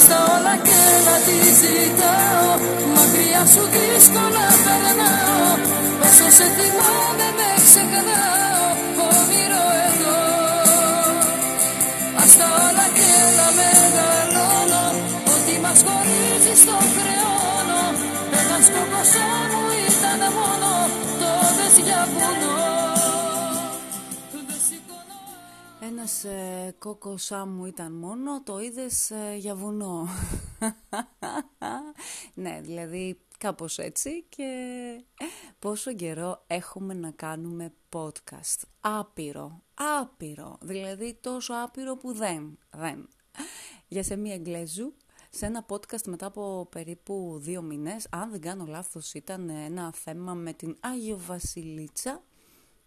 Ας τα όλα και να τη ζητάω. Μακριά σου δύσκολα περνάω. Όσο σε θυμάμαι με ξεχνάω Όνειρο εδώ. Ας τα όλα και να μεγαλώνω. Ότι μας χωρίζει στο χρεώνω. Ένας κόκκος μου ήταν μόνο Το δες για βουνό Δεν σηκώνω Ένας ε, κόκος μου ήταν μόνο, το είδες ε, για βουνό. ναι, δηλαδή κάπως έτσι και πόσο καιρό έχουμε να κάνουμε podcast. Άπειρο, άπειρο, δηλαδή τόσο άπειρο που δεν, δεν. Για σε μία Εγγλέζου, σε ένα podcast μετά από περίπου δύο μήνες, αν δεν κάνω λάθος ήταν ένα θέμα με την Άγιο Βασιλίτσα,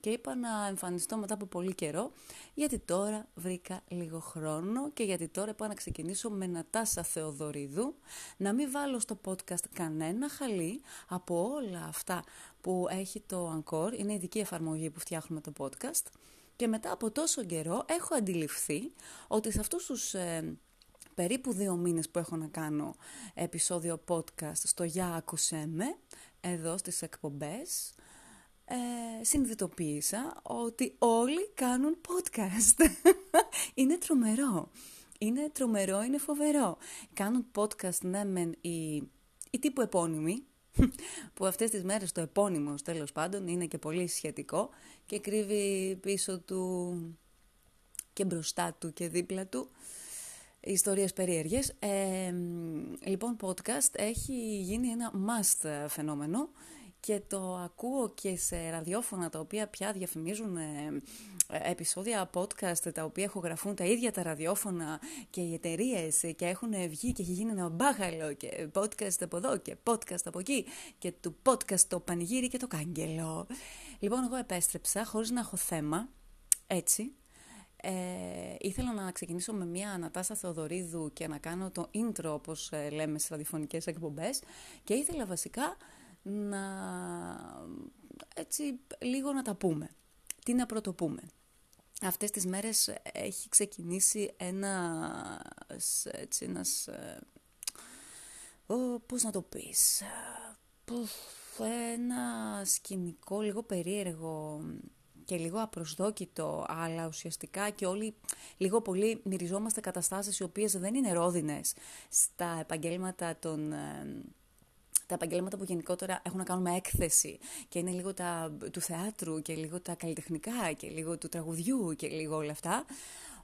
και είπα να εμφανιστώ μετά από πολύ καιρό γιατί τώρα βρήκα λίγο χρόνο και γιατί τώρα είπα να ξεκινήσω με Νατάσα Θεοδωρίδου να μην βάλω στο podcast κανένα χαλί από όλα αυτά που έχει το Anchor, είναι η ειδική εφαρμογή που φτιάχνουμε το podcast και μετά από τόσο καιρό έχω αντιληφθεί ότι σε αυτούς τους... Ε, περίπου δύο μήνες που έχω να κάνω επεισόδιο podcast στο «Για άκουσέ με», εδώ στις εκπομπές, ε, συνειδητοποίησα ότι όλοι κάνουν podcast. είναι τρομερό. Είναι τρομερό, είναι φοβερό. Κάνουν podcast, ναι, μεν οι, οι τύπου επώνυμοι, που αυτές τις μέρες το επώνυμο τέλος πάντων είναι και πολύ σχετικό και κρύβει πίσω του και μπροστά του και δίπλα του ιστορίες περίεργες. Ε, λοιπόν, podcast έχει γίνει ένα must φαινόμενο και το ακούω και σε ραδιόφωνα τα οποία πια διαφημίζουν ε, επεισόδια podcast τα οποία γραφούν τα ίδια τα ραδιόφωνα και οι εταιρείες και έχουν βγει και έχει γίνει ένα μπάχαλο και podcast από εδώ και podcast από εκεί και του podcast το πανηγύρι και το κάγκελο. Λοιπόν, εγώ επέστρεψα χωρίς να έχω θέμα, έτσι, ε, ήθελα να ξεκινήσω με μια Ανατάστα Θεοδωρίδου και να κάνω το intro όπως ε, λέμε στις ραδιοφωνικές εκπομπές και ήθελα βασικά να έτσι λίγο να τα πούμε. Τι να πρωτοπούμε. Αυτές τις μέρες έχει ξεκινήσει ένας, έτσι, ένας, ο, πώς να το πεις, ένα σκηνικό λίγο περίεργο και λίγο απροσδόκητο, αλλά ουσιαστικά και όλοι λίγο πολύ μυριζόμαστε καταστάσεις οι οποίες δεν είναι ρόδινες στα επαγγέλματα των τα επαγγέλματα που γενικότερα έχουν να κάνουν με έκθεση και είναι λίγο τα, του θεάτρου και λίγο τα καλλιτεχνικά και λίγο του τραγουδιού και λίγο όλα αυτά.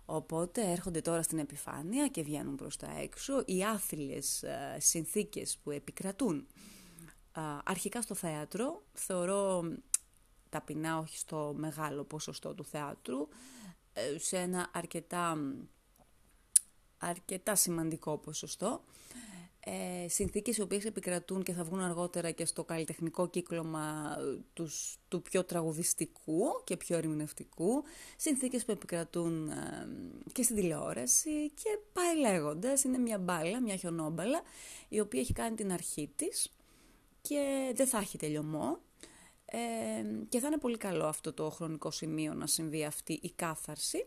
Οπότε έρχονται τώρα στην επιφάνεια και βγαίνουν προς τα έξω οι άθλιες ε, συνθήκες που επικρατούν. Αρχικά στο θέατρο, θεωρώ ταπεινά όχι στο μεγάλο ποσοστό του θεάτρου, ε, σε ένα αρκετά, αρκετά σημαντικό ποσοστό ε, συνθήκες οι οποίες επικρατούν και θα βγουν αργότερα και στο καλλιτεχνικό κύκλωμα τους, του πιο τραγουδιστικού και πιο ερμηνευτικού, συνθήκες που επικρατούν ε, και στην τηλεόραση και πάει λέγοντας, είναι μια μπάλα, μια χιονόμπαλα, η οποία έχει κάνει την αρχή της και δεν θα έχει τελειωμό. Ε, και θα είναι πολύ καλό αυτό το χρονικό σημείο να συμβεί αυτή η κάθαρση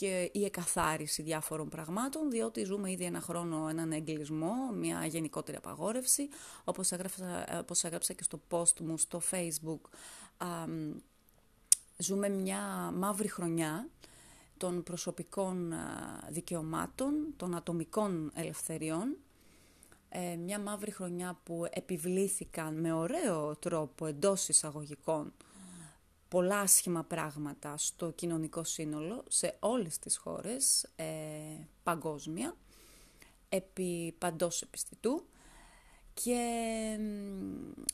και η εκαθάριση διάφορων πραγμάτων, διότι ζούμε ήδη ένα χρόνο έναν εγκλισμό, μια γενικότερη απαγόρευση. Όπως έγραψα, όπως έγραψα και στο post μου στο facebook, ζούμε μια μαύρη χρονιά των προσωπικών δικαιωμάτων, των ατομικών ελευθεριών, ε, μια μαύρη χρονιά που επιβλήθηκαν με ωραίο τρόπο εντός εισαγωγικών πολλά άσχημα πράγματα στο κοινωνικό σύνολο σε όλες τις χώρες ε, παγκόσμια επί παντός επιστητού και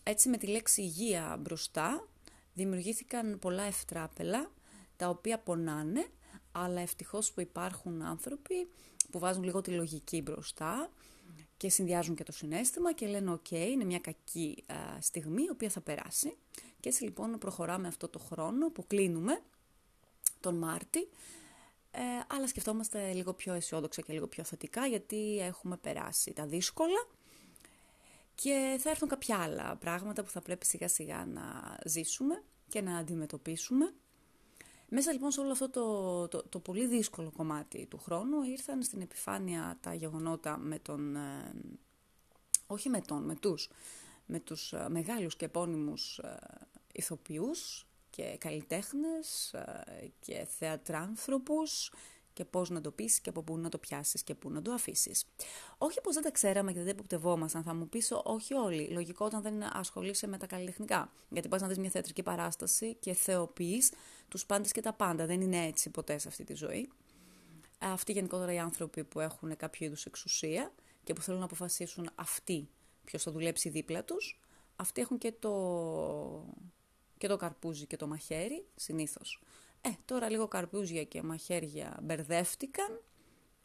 έτσι με τη λέξη υγεία μπροστά δημιουργήθηκαν πολλά ευτράπελα τα οποία πονάνε αλλά ευτυχώς που υπάρχουν άνθρωποι που βάζουν λίγο τη λογική μπροστά και συνδυάζουν και το συνέστημα και λένε «ΟΚ, είναι μια κακή στιγμή η οποία θα περάσει». Και έτσι λοιπόν προχωράμε αυτό το χρόνο που κλείνουμε τον Μάρτι, ε, αλλά σκεφτόμαστε λίγο πιο αισιόδοξα και λίγο πιο θετικά γιατί έχουμε περάσει τα δύσκολα και θα έρθουν κάποια άλλα πράγματα που θα πρέπει σιγά σιγά να ζήσουμε και να αντιμετωπίσουμε. Μέσα λοιπόν σε όλο αυτό το, το, το πολύ δύσκολο κομμάτι του χρόνου ήρθαν στην επιφάνεια τα γεγονότα με τον, ε, όχι με τον, με τους, με τους ε, μεγάλους και επώνυμους ε, ηθοποιούς και καλλιτέχνες και θεατράνθρωπους και πώς να το πεις και από πού να το πιάσεις και πού να το αφήσεις. Όχι πως δεν τα ξέραμε και δεν υποπτευόμασταν, θα μου πεις όχι όλοι. Λογικό όταν δεν ασχολείσαι με τα καλλιτεχνικά. Γιατί πας να δεις μια θεατρική παράσταση και θεοποιείς τους πάντες και τα πάντα. Δεν είναι έτσι ποτέ σε αυτή τη ζωή. Αυτοί γενικότερα οι άνθρωποι που έχουν κάποιο είδους εξουσία και που θέλουν να αποφασίσουν αυτοί ποιος θα δουλέψει δίπλα τους, αυτοί έχουν και το, και το καρπούζι και το μαχαίρι, συνήθως. Ε, τώρα λίγο καρπούζια και μαχαίρια μπερδεύτηκαν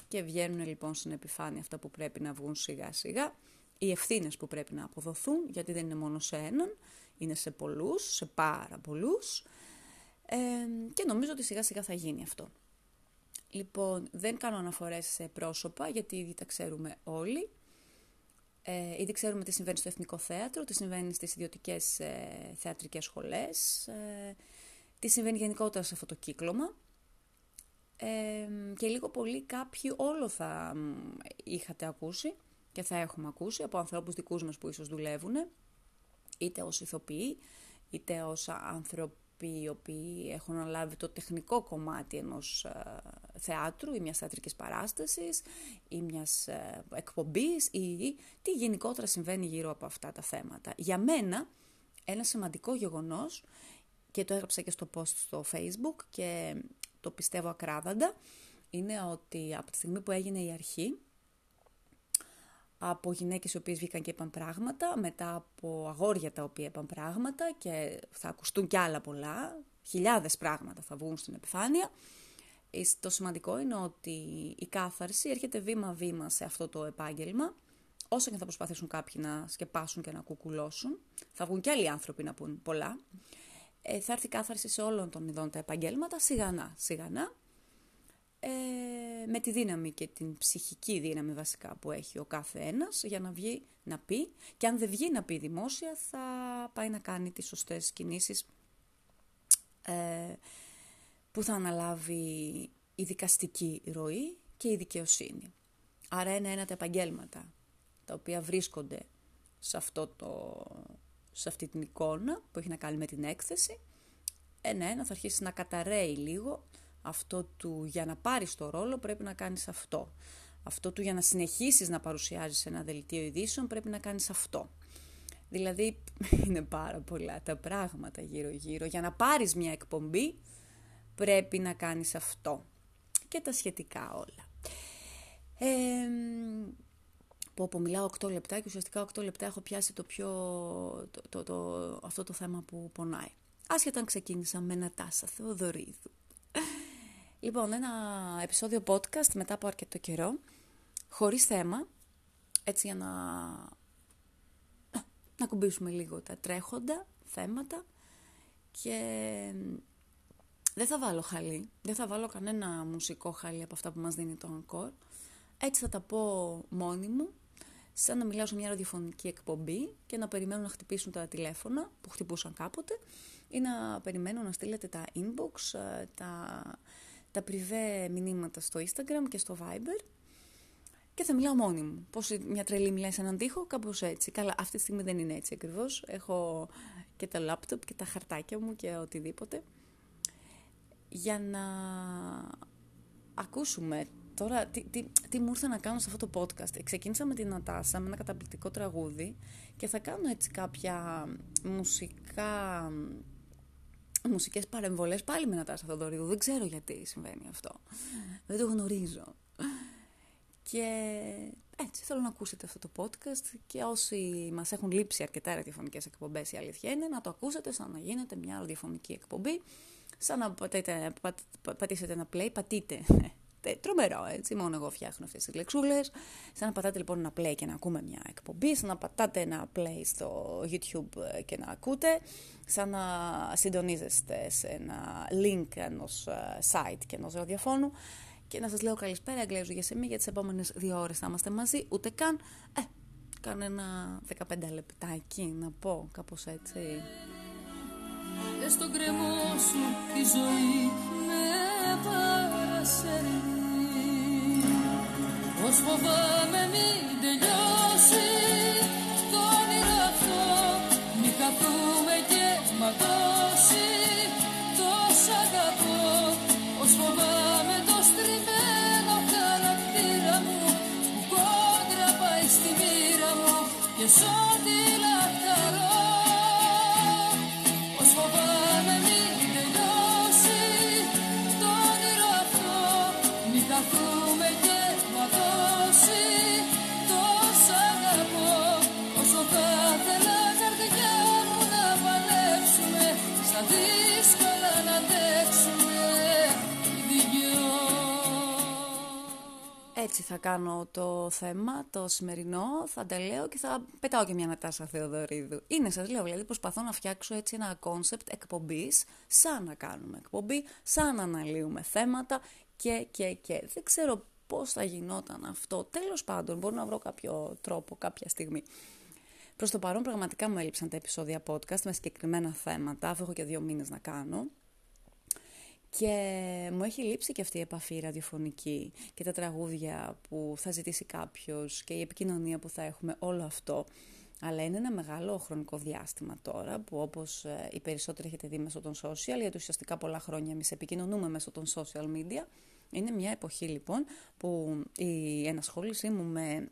και βγαίνουν λοιπόν στην επιφάνεια αυτά που πρέπει να βγουν σιγά σιγά. Οι ευθύνες που πρέπει να αποδοθούν, γιατί δεν είναι μόνο σε έναν, είναι σε πολλούς, σε πάρα πολλούς. Ε, και νομίζω ότι σιγά σιγά θα γίνει αυτό. Λοιπόν, δεν κάνω αναφορές σε πρόσωπα, γιατί ήδη τα ξέρουμε όλοι. Ε, ήδη ξέρουμε τι συμβαίνει στο Εθνικό Θέατρο, τι συμβαίνει στις ιδιωτικές ε, θεατρικές σχολές, ε, τι συμβαίνει γενικότερα σε αυτό το κύκλωμα. Ε, και λίγο πολύ κάποιοι όλο θα είχατε ακούσει και θα έχουμε ακούσει από ανθρώπους δικούς μας που ίσως δουλεύουν, είτε ως ηθοποιοί, είτε ως άνθρωποι οι οποίοι έχουν αναλάβει το τεχνικό κομμάτι ενός ε, θεάτρου ή μιας θεατρικής παράστασης ή μιας ε, εκπομπής ή τι γενικότερα συμβαίνει γύρω από αυτά τα θέματα. Για μένα ένα σημαντικό γεγονός και το έγραψα και στο post στο facebook και το πιστεύω ακράδαντα, είναι ότι από τη στιγμή που έγινε η αρχή, από γυναίκες οι οποίες βγήκαν και είπαν πράγματα, μετά από αγόρια τα οποία είπαν πράγματα και θα ακουστούν κι άλλα πολλά, χιλιάδες πράγματα θα βγουν στην επιφάνεια. Το σημαντικό είναι ότι η κάθαρση έρχεται βήμα-βήμα σε αυτό το επάγγελμα, όσο και θα προσπαθήσουν κάποιοι να σκεπάσουν και να κουκουλώσουν. Θα βγουν κι άλλοι άνθρωποι να πούν πολλά ε, θα έρθει κάθαρση σε όλων των ειδών τα επαγγέλματα, σιγανά, σιγανά, ε, με τη δύναμη και την ψυχική δύναμη βασικά που έχει ο κάθε ένας για να βγει να πει και αν δεν βγει να πει δημόσια θα πάει να κάνει τις σωστές κινήσεις ε, που θα αναλάβει η δικαστική ροή και η δικαιοσύνη. Άρα είναι ένα τα επαγγέλματα τα οποία βρίσκονται σε αυτό το σε αυτή την εικόνα που έχει να κάνει με την έκθεση, ένα-ένα θα αρχίσει να καταραίει λίγο αυτό του για να πάρεις το ρόλο πρέπει να κάνεις αυτό. Αυτό του για να συνεχίσεις να παρουσιάζεις ένα δελτίο ειδήσεων πρέπει να κάνεις αυτό. Δηλαδή είναι πάρα πολλά τα πράγματα γύρω-γύρω. Για να πάρεις μια εκπομπή πρέπει να κάνεις αυτό. Και τα σχετικά όλα. Ε, που από μιλάω 8 λεπτά και ουσιαστικά 8 λεπτά έχω πιάσει το πιο, το, το, το, αυτό το θέμα που πονάει. Άσχετα αν ξεκίνησα με Νατάσα Θεοδωρίδου. Λοιπόν, ένα επεισόδιο podcast μετά από αρκετό καιρό, χωρίς θέμα, έτσι για να, να κουμπίσουμε λίγο τα τρέχοντα θέματα και δεν θα βάλω χαλί, δεν θα βάλω κανένα μουσικό χαλί από αυτά που μας δίνει το Encore. Έτσι θα τα πω μόνη μου σαν να μιλάω σε μια ραδιοφωνική εκπομπή και να περιμένω να χτυπήσουν τα τηλέφωνα που χτυπούσαν κάποτε ή να περιμένω να στείλετε τα inbox, ε, τα, τα πριβέ μηνύματα στο Instagram και στο Viber και θα μιλάω μόνη μου. Πώς μια τρελή μιλάει σε έναν τοίχο, κάπως έτσι. Καλά, αυτή τη στιγμή δεν είναι έτσι ακριβώς. Έχω και τα λάπτοπ και τα χαρτάκια μου και οτιδήποτε. Για να ακούσουμε Τώρα, τι, τι, τι μου ήρθε να κάνω σε αυτό το podcast. Ξεκίνησα με την Νατάσα, με ένα καταπληκτικό τραγούδι και θα κάνω έτσι κάποια μουσικά... Μουσικές παρεμβολές πάλι με Νατάσα Θοδωρίδου. Δεν ξέρω γιατί συμβαίνει αυτό. Δεν το γνωρίζω. Και έτσι θέλω να ακούσετε αυτό το podcast και όσοι μας έχουν λείψει αρκετά ραδιοφωνικές εκπομπές η αλήθεια είναι να το ακούσετε σαν να γίνεται μια ραδιοφωνική εκπομπή σαν να πατήσετε, πατήσετε ένα play, πατείτε τρομερό, έτσι. Μόνο εγώ φτιάχνω αυτές τις λεξούλες. Σαν να πατάτε λοιπόν ένα play και να ακούμε μια εκπομπή, σαν να πατάτε ένα play στο YouTube ε, και να ακούτε, σαν να συντονίζεστε σε ένα link ενός ε, site και ενός ραδιοφώνου και να σας λέω καλησπέρα, Αγγλέζου για μη για τις επόμενες δύο ώρες θα είμαστε μαζί, ούτε καν. Ε, κάνω ένα 15 λεπτάκι να πω κάπως έτσι. Και στον κρεμό σου η ζωή παρασέρνει Πως φοβάμαι μην τελειώσει το όνειρο αυτό. Μη καθούμε και ματώσει Τόσο αγαπώ. Πως φοβάμαι το στριμμένο χαρακτήρα μου Που κόντρα πάει στη μοίρα μου Και σ' Έτσι θα κάνω το θέμα, το σημερινό, θα τα λέω και θα πετάω και μια Νατάσα Θεοδωρίδου. Είναι, σας λέω, δηλαδή προσπαθώ να φτιάξω έτσι ένα concept εκπομπής, σαν να κάνουμε εκπομπή, σαν να αναλύουμε θέματα και, και, και. Δεν ξέρω πώς θα γινόταν αυτό. Τέλος πάντων, μπορώ να βρω κάποιο τρόπο κάποια στιγμή. Προς το παρόν πραγματικά μου έλειψαν τα επεισόδια podcast με συγκεκριμένα θέματα, αφού έχω και δύο μήνες να κάνω. Και μου έχει λείψει και αυτή η επαφή ραδιοφωνική και τα τραγούδια που θα ζητήσει κάποιος και η επικοινωνία που θα έχουμε, όλο αυτό. Αλλά είναι ένα μεγάλο χρονικό διάστημα τώρα που όπως ε, οι περισσότεροι έχετε δει μέσω των social, γιατί ουσιαστικά πολλά χρόνια εμείς επικοινωνούμε μέσω των social media. Είναι μια εποχή λοιπόν που η ενασχόλησή μου με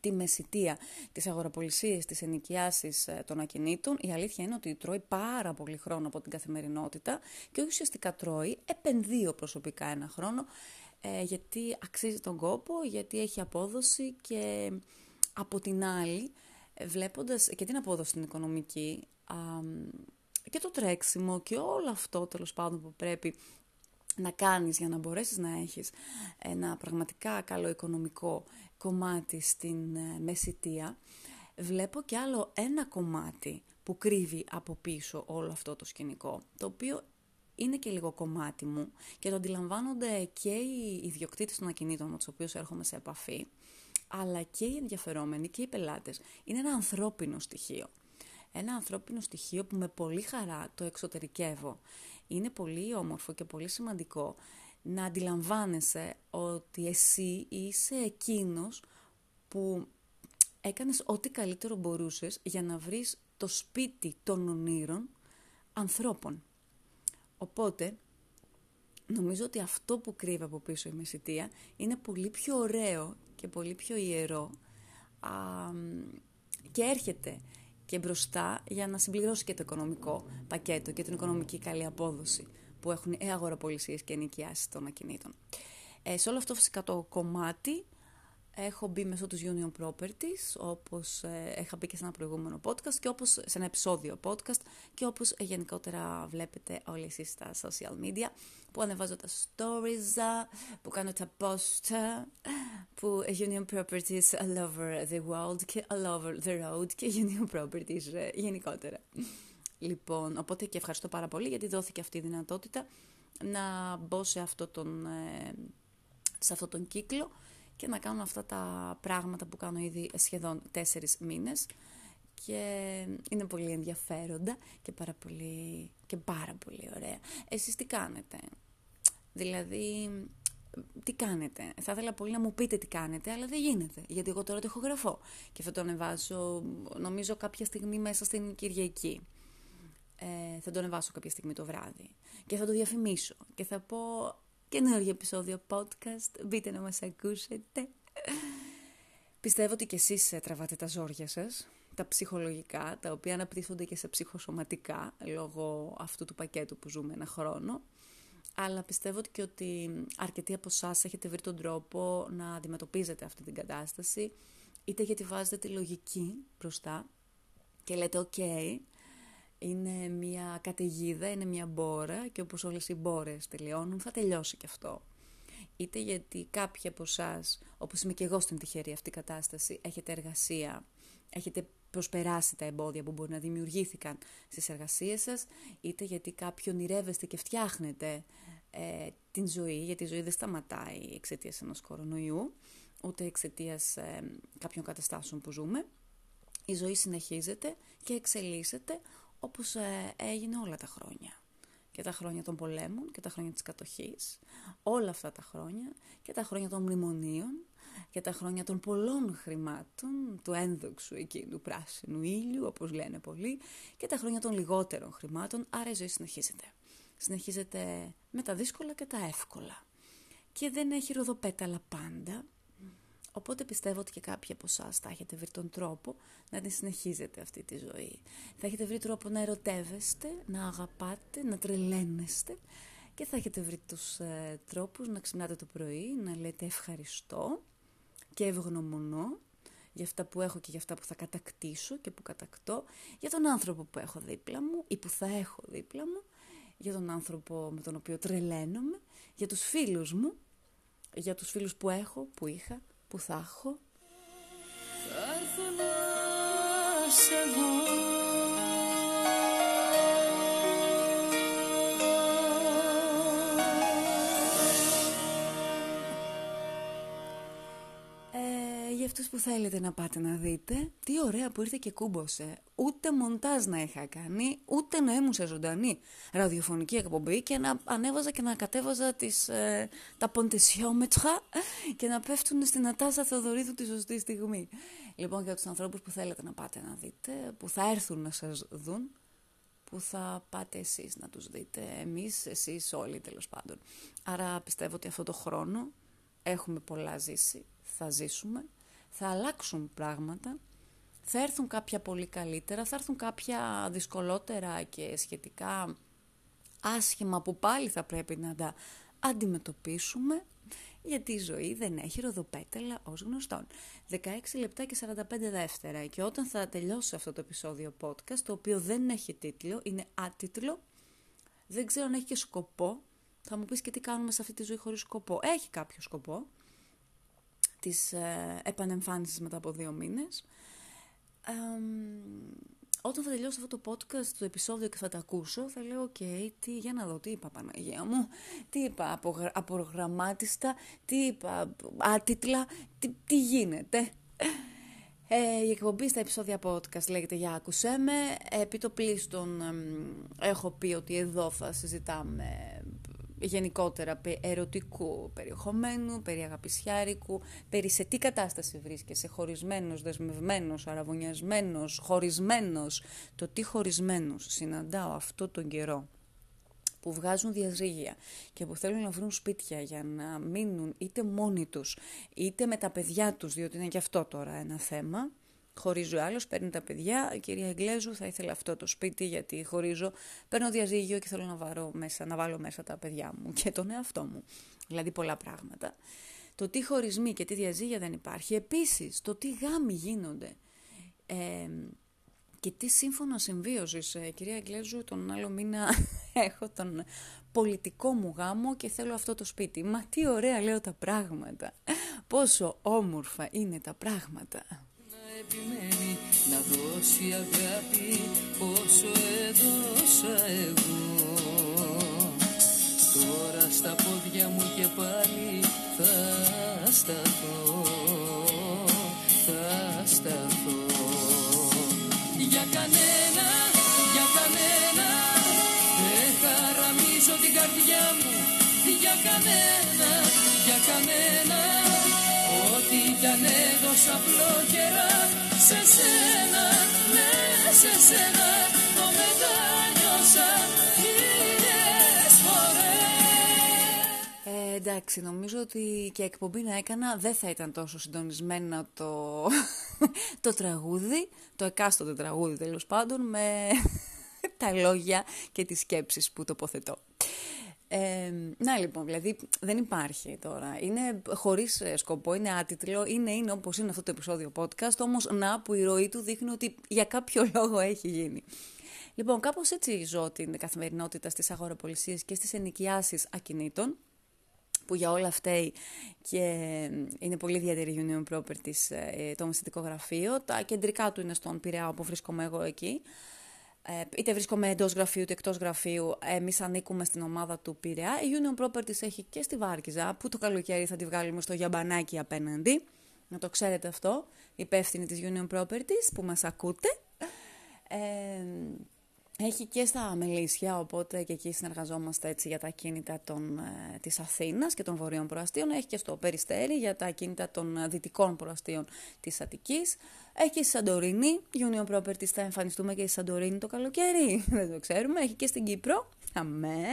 τη μεσητεία, τις αγοραπολισίες, τις ενοικιάσεις ε, των ακινήτων, η αλήθεια είναι ότι τρώει πάρα πολύ χρόνο από την καθημερινότητα και ουσιαστικά τρώει, επενδύω προσωπικά ένα χρόνο, ε, γιατί αξίζει τον κόπο, γιατί έχει απόδοση και από την άλλη, ε, βλέποντας και την απόδοση την οικονομική α, και το τρέξιμο και όλο αυτό τέλος πάντων που πρέπει να κάνεις για να μπορέσεις να έχεις ένα πραγματικά καλό οικονομικό κομμάτι στην ε, μεσητεία, βλέπω και άλλο ένα κομμάτι που κρύβει από πίσω όλο αυτό το σκηνικό, το οποίο είναι και λίγο κομμάτι μου και το αντιλαμβάνονται και οι ιδιοκτήτες των ακινήτων με τους οποίους έρχομαι σε επαφή, αλλά και οι ενδιαφερόμενοι και οι πελάτες. Είναι ένα ανθρώπινο στοιχείο. Ένα ανθρώπινο στοιχείο που με πολύ χαρά το εξωτερικεύω. Είναι πολύ όμορφο και πολύ σημαντικό να αντιλαμβάνεσαι ότι εσύ είσαι εκείνος που έκανες ό,τι καλύτερο μπορούσες για να βρεις το σπίτι των ονείρων ανθρώπων. Οπότε, νομίζω ότι αυτό που κρύβει από πίσω η μεσητεία είναι πολύ πιο ωραίο και πολύ πιο ιερό α, και έρχεται και μπροστά για να συμπληρώσει και το οικονομικό πακέτο και την οικονομική καλή απόδοση που έχουν ε, αγοραπολισίες και ενοικιάσεις των ακινήτων. Ε, σε όλο αυτό φυσικά το κομμάτι έχω μπει μέσω τους Union Properties, όπως ε, είχα μπει και σε ένα προηγούμενο podcast και όπως σε ένα επεισόδιο podcast και όπως ε, γενικότερα βλέπετε όλοι εσείς στα social media που ανεβάζω τα stories, που κάνω τα post, που ε, Union Properties all over the world και all over the road και Union Properties ε, γενικότερα. Λοιπόν, οπότε και ευχαριστώ πάρα πολύ γιατί δόθηκε αυτή η δυνατότητα να μπω σε αυτό τον, ε, σε αυτό τον κύκλο και να κάνω αυτά τα πράγματα που κάνω ήδη σχεδόν τέσσερις μήνες και είναι πολύ ενδιαφέροντα και πάρα πολύ, και πάρα πολύ ωραία. Εσείς τι κάνετε, δηλαδή τι κάνετε; Θα ήθελα πολύ να μου πείτε τι κάνετε, αλλά δεν γίνεται. Γιατί εγώ τώρα το ηχογραφώ και θα το ανεβάσω, νομίζω, κάποια στιγμή μέσα στην Κυριακή ε, θα το ανεβάσω κάποια στιγμή το βράδυ και θα το διαφημίσω και θα πω καινούργιο επεισόδιο podcast, μπείτε να μας ακούσετε. Πιστεύω ότι και εσείς ε, τραβάτε τα ζόρια σας, τα ψυχολογικά, τα οποία αναπτύσσονται και σε ψυχοσωματικά, λόγω αυτού του πακέτου που ζούμε ένα χρόνο. Αλλά πιστεύω και ότι αρκετοί από εσάς έχετε βρει τον τρόπο να αντιμετωπίζετε αυτή την κατάσταση, είτε γιατί βάζετε τη λογική μπροστά και λέτε «ΟΚ, είναι μια καταιγίδα, είναι μια μπόρα και όπως όλες οι μπόρες τελειώνουν θα τελειώσει και αυτό. Είτε γιατί κάποιοι από εσάς, όπως είμαι και εγώ στην τυχερή αυτή κατάσταση, έχετε εργασία, έχετε προσπεράσει τα εμπόδια που μπορεί να δημιουργήθηκαν στις εργασίες σας, είτε γιατί κάποιοι ονειρεύεστε και φτιάχνετε ε, την ζωή, γιατί η ζωή δεν σταματάει εξαιτίας ενός κορονοϊού, ούτε εξαιτίας ε, κάποιων καταστάσεων που ζούμε. Η ζωή συνεχίζεται και εξελίσσεται όπως ε, έγινε όλα τα χρόνια. Και και τα χρόνια των πολέμων και τα χρόνια της κατοχής, όλα αυτά τα χρόνια και τα χρόνια των μνημονίων και τα χρόνια των πολλών χρημάτων, του ένδοξου εκείνου πράσινου ήλιου, όπως λένε πολλοί, και τα χρόνια των λιγότερων χρημάτων, άρα η ζωή συνεχίζεται. Συνεχίζεται με τα δύσκολα και τα εύκολα. Και δεν έχει ροδοπέταλα πάντα, Οπότε πιστεύω ότι και κάποιοι από εσάς θα έχετε βρει τον τρόπο να την συνεχίζετε αυτή τη ζωή. Θα έχετε βρει τρόπο να ερωτεύεστε, να αγαπάτε, να τρελαίνεστε και θα έχετε βρει τους ε, τρόπους να ξυπνάτε το πρωί, να λέτε ευχαριστώ και ευγνωμονώ για αυτά που έχω και για αυτά που θα κατακτήσω και που κατακτώ, για τον άνθρωπο που έχω δίπλα μου ή που θα έχω δίπλα μου, για τον άνθρωπο με τον οποίο τρελαίνομαι, για τους φίλους μου, για τους φίλους που έχω, που είχα, που θα έχω. Θα έρθω να σε δω αυτούς που θέλετε να πάτε να δείτε, τι ωραία που ήρθε και κούμποσε. Ούτε μοντάζ να είχα κάνει, ούτε να ήμουν σε ζωντανή ραδιοφωνική εκπομπή και να ανέβαζα και να κατέβαζα τις, ε, τα ποντεσιόμετρα και να πέφτουν στην Ατάσα Θεοδωρίδου τη σωστή στιγμή. Λοιπόν, για τους ανθρώπους που θέλετε να πάτε να δείτε, που θα έρθουν να σας δουν, που θα πάτε εσείς να τους δείτε, εμείς, εσείς όλοι τέλος πάντων. Άρα πιστεύω ότι αυτό το χρόνο έχουμε πολλά ζήσει, θα ζήσουμε θα αλλάξουν πράγματα, θα έρθουν κάποια πολύ καλύτερα, θα έρθουν κάποια δυσκολότερα και σχετικά άσχημα που πάλι θα πρέπει να τα αντιμετωπίσουμε, γιατί η ζωή δεν έχει ροδοπέτελα ως γνωστόν. 16 λεπτά και 45 δεύτερα και όταν θα τελειώσει αυτό το επεισόδιο podcast, το οποίο δεν έχει τίτλο, είναι άτιτλο, δεν ξέρω αν έχει και σκοπό, θα μου πεις και τι κάνουμε σε αυτή τη ζωή χωρίς σκοπό. Έχει κάποιο σκοπό, της ε, επανεμφάνισης μετά από δύο μήνες. όταν θα τελειώσω αυτό το podcast, το επεισόδιο και θα τα ακούσω, θα λέω, οκ, τι, για να δω, τι είπα Παναγία μου, τι είπα απρογραμμάτιστα, τι είπα άτιτλα, τι, τι γίνεται. Ε, η εκπομπή στα επεισόδια podcast λέγεται «Για άκουσέ με». Επί το πλείστον έχω πει ότι εδώ θα συζητάμε γενικότερα ερωτικού περιεχομένου, περί αγαπησιάρικου, περί σε τι κατάσταση βρίσκεσαι, χωρισμένος, δεσμευμένος, αρραβωνιασμένος, χωρισμένος. Το τι χωρισμένος συναντάω αυτό τον καιρό που βγάζουν διαζύγια και που θέλουν να βρουν σπίτια για να μείνουν είτε μόνοι τους είτε με τα παιδιά τους, διότι είναι και αυτό τώρα ένα θέμα, χωρίζει ο άλλος, παίρνει τα παιδιά. Η κυρία Εγγλέζου θα ήθελε αυτό το σπίτι γιατί χωρίζω. Παίρνω διαζύγιο και θέλω να, βαρώ μέσα, να βάλω μέσα τα παιδιά μου και τον εαυτό μου. Δηλαδή πολλά πράγματα. Το τι χωρισμοί και τι διαζύγια δεν υπάρχει. Επίσης, το τι γάμοι γίνονται. Ε, και τι σύμφωνο συμβίωσης. Ε, κυρία Εγγλέζου, τον άλλο μήνα έχω τον πολιτικό μου γάμο και θέλω αυτό το σπίτι. Μα τι ωραία λέω τα πράγματα. Πόσο όμορφα είναι τα πράγματα επιμένει να δώσει αγάπη όσο έδωσα εγώ. Τώρα στα πόδια μου και πάλι θα σταθώ Θα σταθώ. Για κανένα, για κανένα Δεν χαραμίζω την καρδιά μου. Για κανένα, για κανένα. Ό,τι κι αν έδωσα απλόκαιρα σε σένα, ναι σε σένα το μετάνιωσα χίλιες φορές ε, εντάξει, νομίζω ότι και εκπομπή να έκανα δεν θα ήταν τόσο συντονισμένα το, το τραγούδι, το εκάστοτε τραγούδι τέλος πάντων, με τα λόγια και τις σκέψεις που τοποθετώ. Ε, να λοιπόν, δηλαδή δεν υπάρχει τώρα. Είναι χωρίς ε, σκοπό, είναι άτιτλο, είναι, είναι όπως είναι αυτό το επεισόδιο podcast, όμως να που η ροή του δείχνει ότι για κάποιο λόγο έχει γίνει. Λοιπόν, κάπως έτσι ζω την καθημερινότητα στις αγοραπολισίε και στις ενοικιάσεις ακινήτων που για όλα φταίει και είναι πολύ ιδιαίτερη Union Properties ε, το μυστικό γραφείο. Τα κεντρικά του είναι στον Πειραιά όπου βρίσκομαι εγώ εκεί. Ε, είτε βρίσκομαι εντός γραφείου είτε εκτός γραφείου, εμείς ανήκουμε στην ομάδα του Πειραιά. Η Union Properties έχει και στη Βάρκιζα, που το καλοκαίρι θα τη βγάλουμε στο Γιαμπανάκι απέναντι. Να το ξέρετε αυτό, υπεύθυνοι της Union Properties που μας ακούτε. Ε, έχει και στα Μελίσια, οπότε και εκεί συνεργαζόμαστε έτσι για τα κίνητα των, ε, της Αθήνας και των βορείων προαστίων. Έχει και στο Περιστέρι για τα κίνητα των ε, δυτικών προαστίων της Αττικής. Έχει και στη Σαντορίνη, Union Properties θα εμφανιστούμε και στη Σαντορίνη το καλοκαίρι, δεν το ξέρουμε. Έχει και στην Κύπρο, αμέ,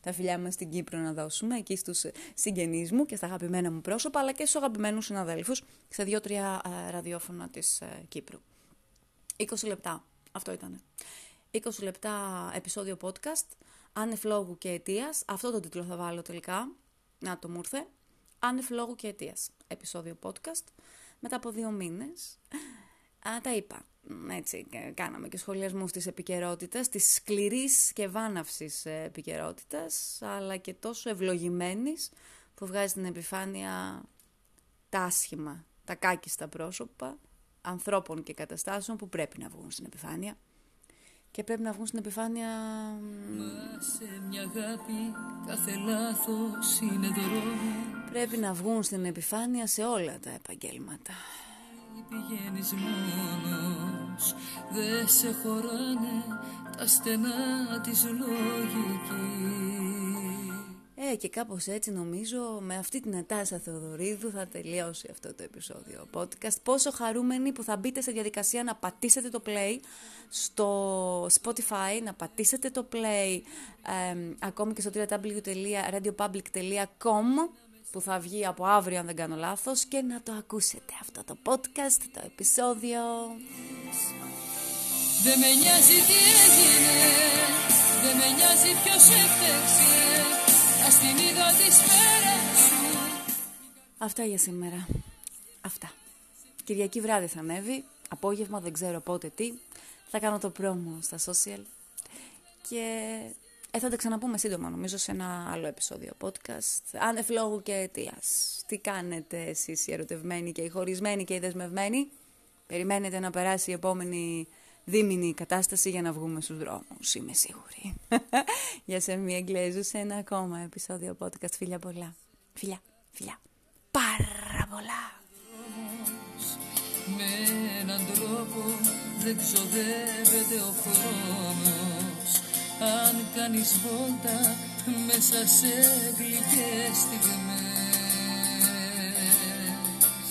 τα φιλιά μας στην Κύπρο να δώσουμε, εκεί στους συγγενείς μου και στα αγαπημένα μου πρόσωπα, αλλά και στους αγαπημένους συναδέλφους, σε δύο-τρία ε, ραδιόφωνα της ε, Κύπρου. 20 λεπτά, αυτό ήταν. 20 λεπτά επεισόδιο podcast, άνευ λόγου και αιτίας, αυτό το τίτλο θα βάλω τελικά, να το μου ήρθε, άνευ λόγου και αιτίας, επεισόδιο podcast, μετά από δύο μήνες, α, τα είπα, έτσι κάναμε και σχολιασμούς της επικαιρότητας, της σκληρής και βάναυσης επικαιρότητας, αλλά και τόσο ευλογημένης που βγάζει την επιφάνεια τα άσχημα, τα κάκιστα πρόσωπα ανθρώπων και καταστάσεων που πρέπει να βγουν στην επιφάνεια και πρέπει να βγουν στην επιφάνεια... σε μια αγάπη κάθε λάθος είναι Πρέπει να βγουν στην επιφάνεια σε όλα τα επαγγέλματα. Πηγαίνεις μόνος, δεν σε χωράνε τα στενά της λογικής ε, και κάπως έτσι νομίζω με αυτή την Ατάσα Θεοδωρίδου θα τελειώσει αυτό το επεισόδιο podcast. Πόσο χαρούμενοι που θα μπείτε σε διαδικασία να πατήσετε το play στο Spotify, να πατήσετε το play ε, ακόμη και στο www.radiopublic.com που θα βγει από αύριο αν δεν κάνω λάθος και να το ακούσετε αυτό το podcast, το επεισόδιο. Δεν με νοιάζει τι έγινε, δεν με νοιάζει ποιος έφτεξε Αυτά για σήμερα. Αυτά. Κυριακή βράδυ θα ανέβει. Απόγευμα δεν ξέρω πότε τι. Θα κάνω το πρόμο στα social. Και ε, θα τα ξαναπούμε σύντομα νομίζω σε ένα άλλο επεισόδιο podcast. Άνευ λόγου και αιτία. Τι κάνετε εσείς οι ερωτευμένοι και οι χωρισμένοι και οι δεσμευμένοι; Περιμένετε να περάσει η επόμενη δίμηνη κατάσταση για να βγούμε στους δρόμους, είμαι σίγουρη. για σε μία Εγγλέζου σε ένα ακόμα επεισόδιο podcast. Φιλιά πολλά. Φιλιά, φιλιά. Πάρα πολλά. Με έναν τρόπο δεν ξοδεύεται ο χρόνος Αν κάνεις βόλτα μέσα σε γλυκές στιγμές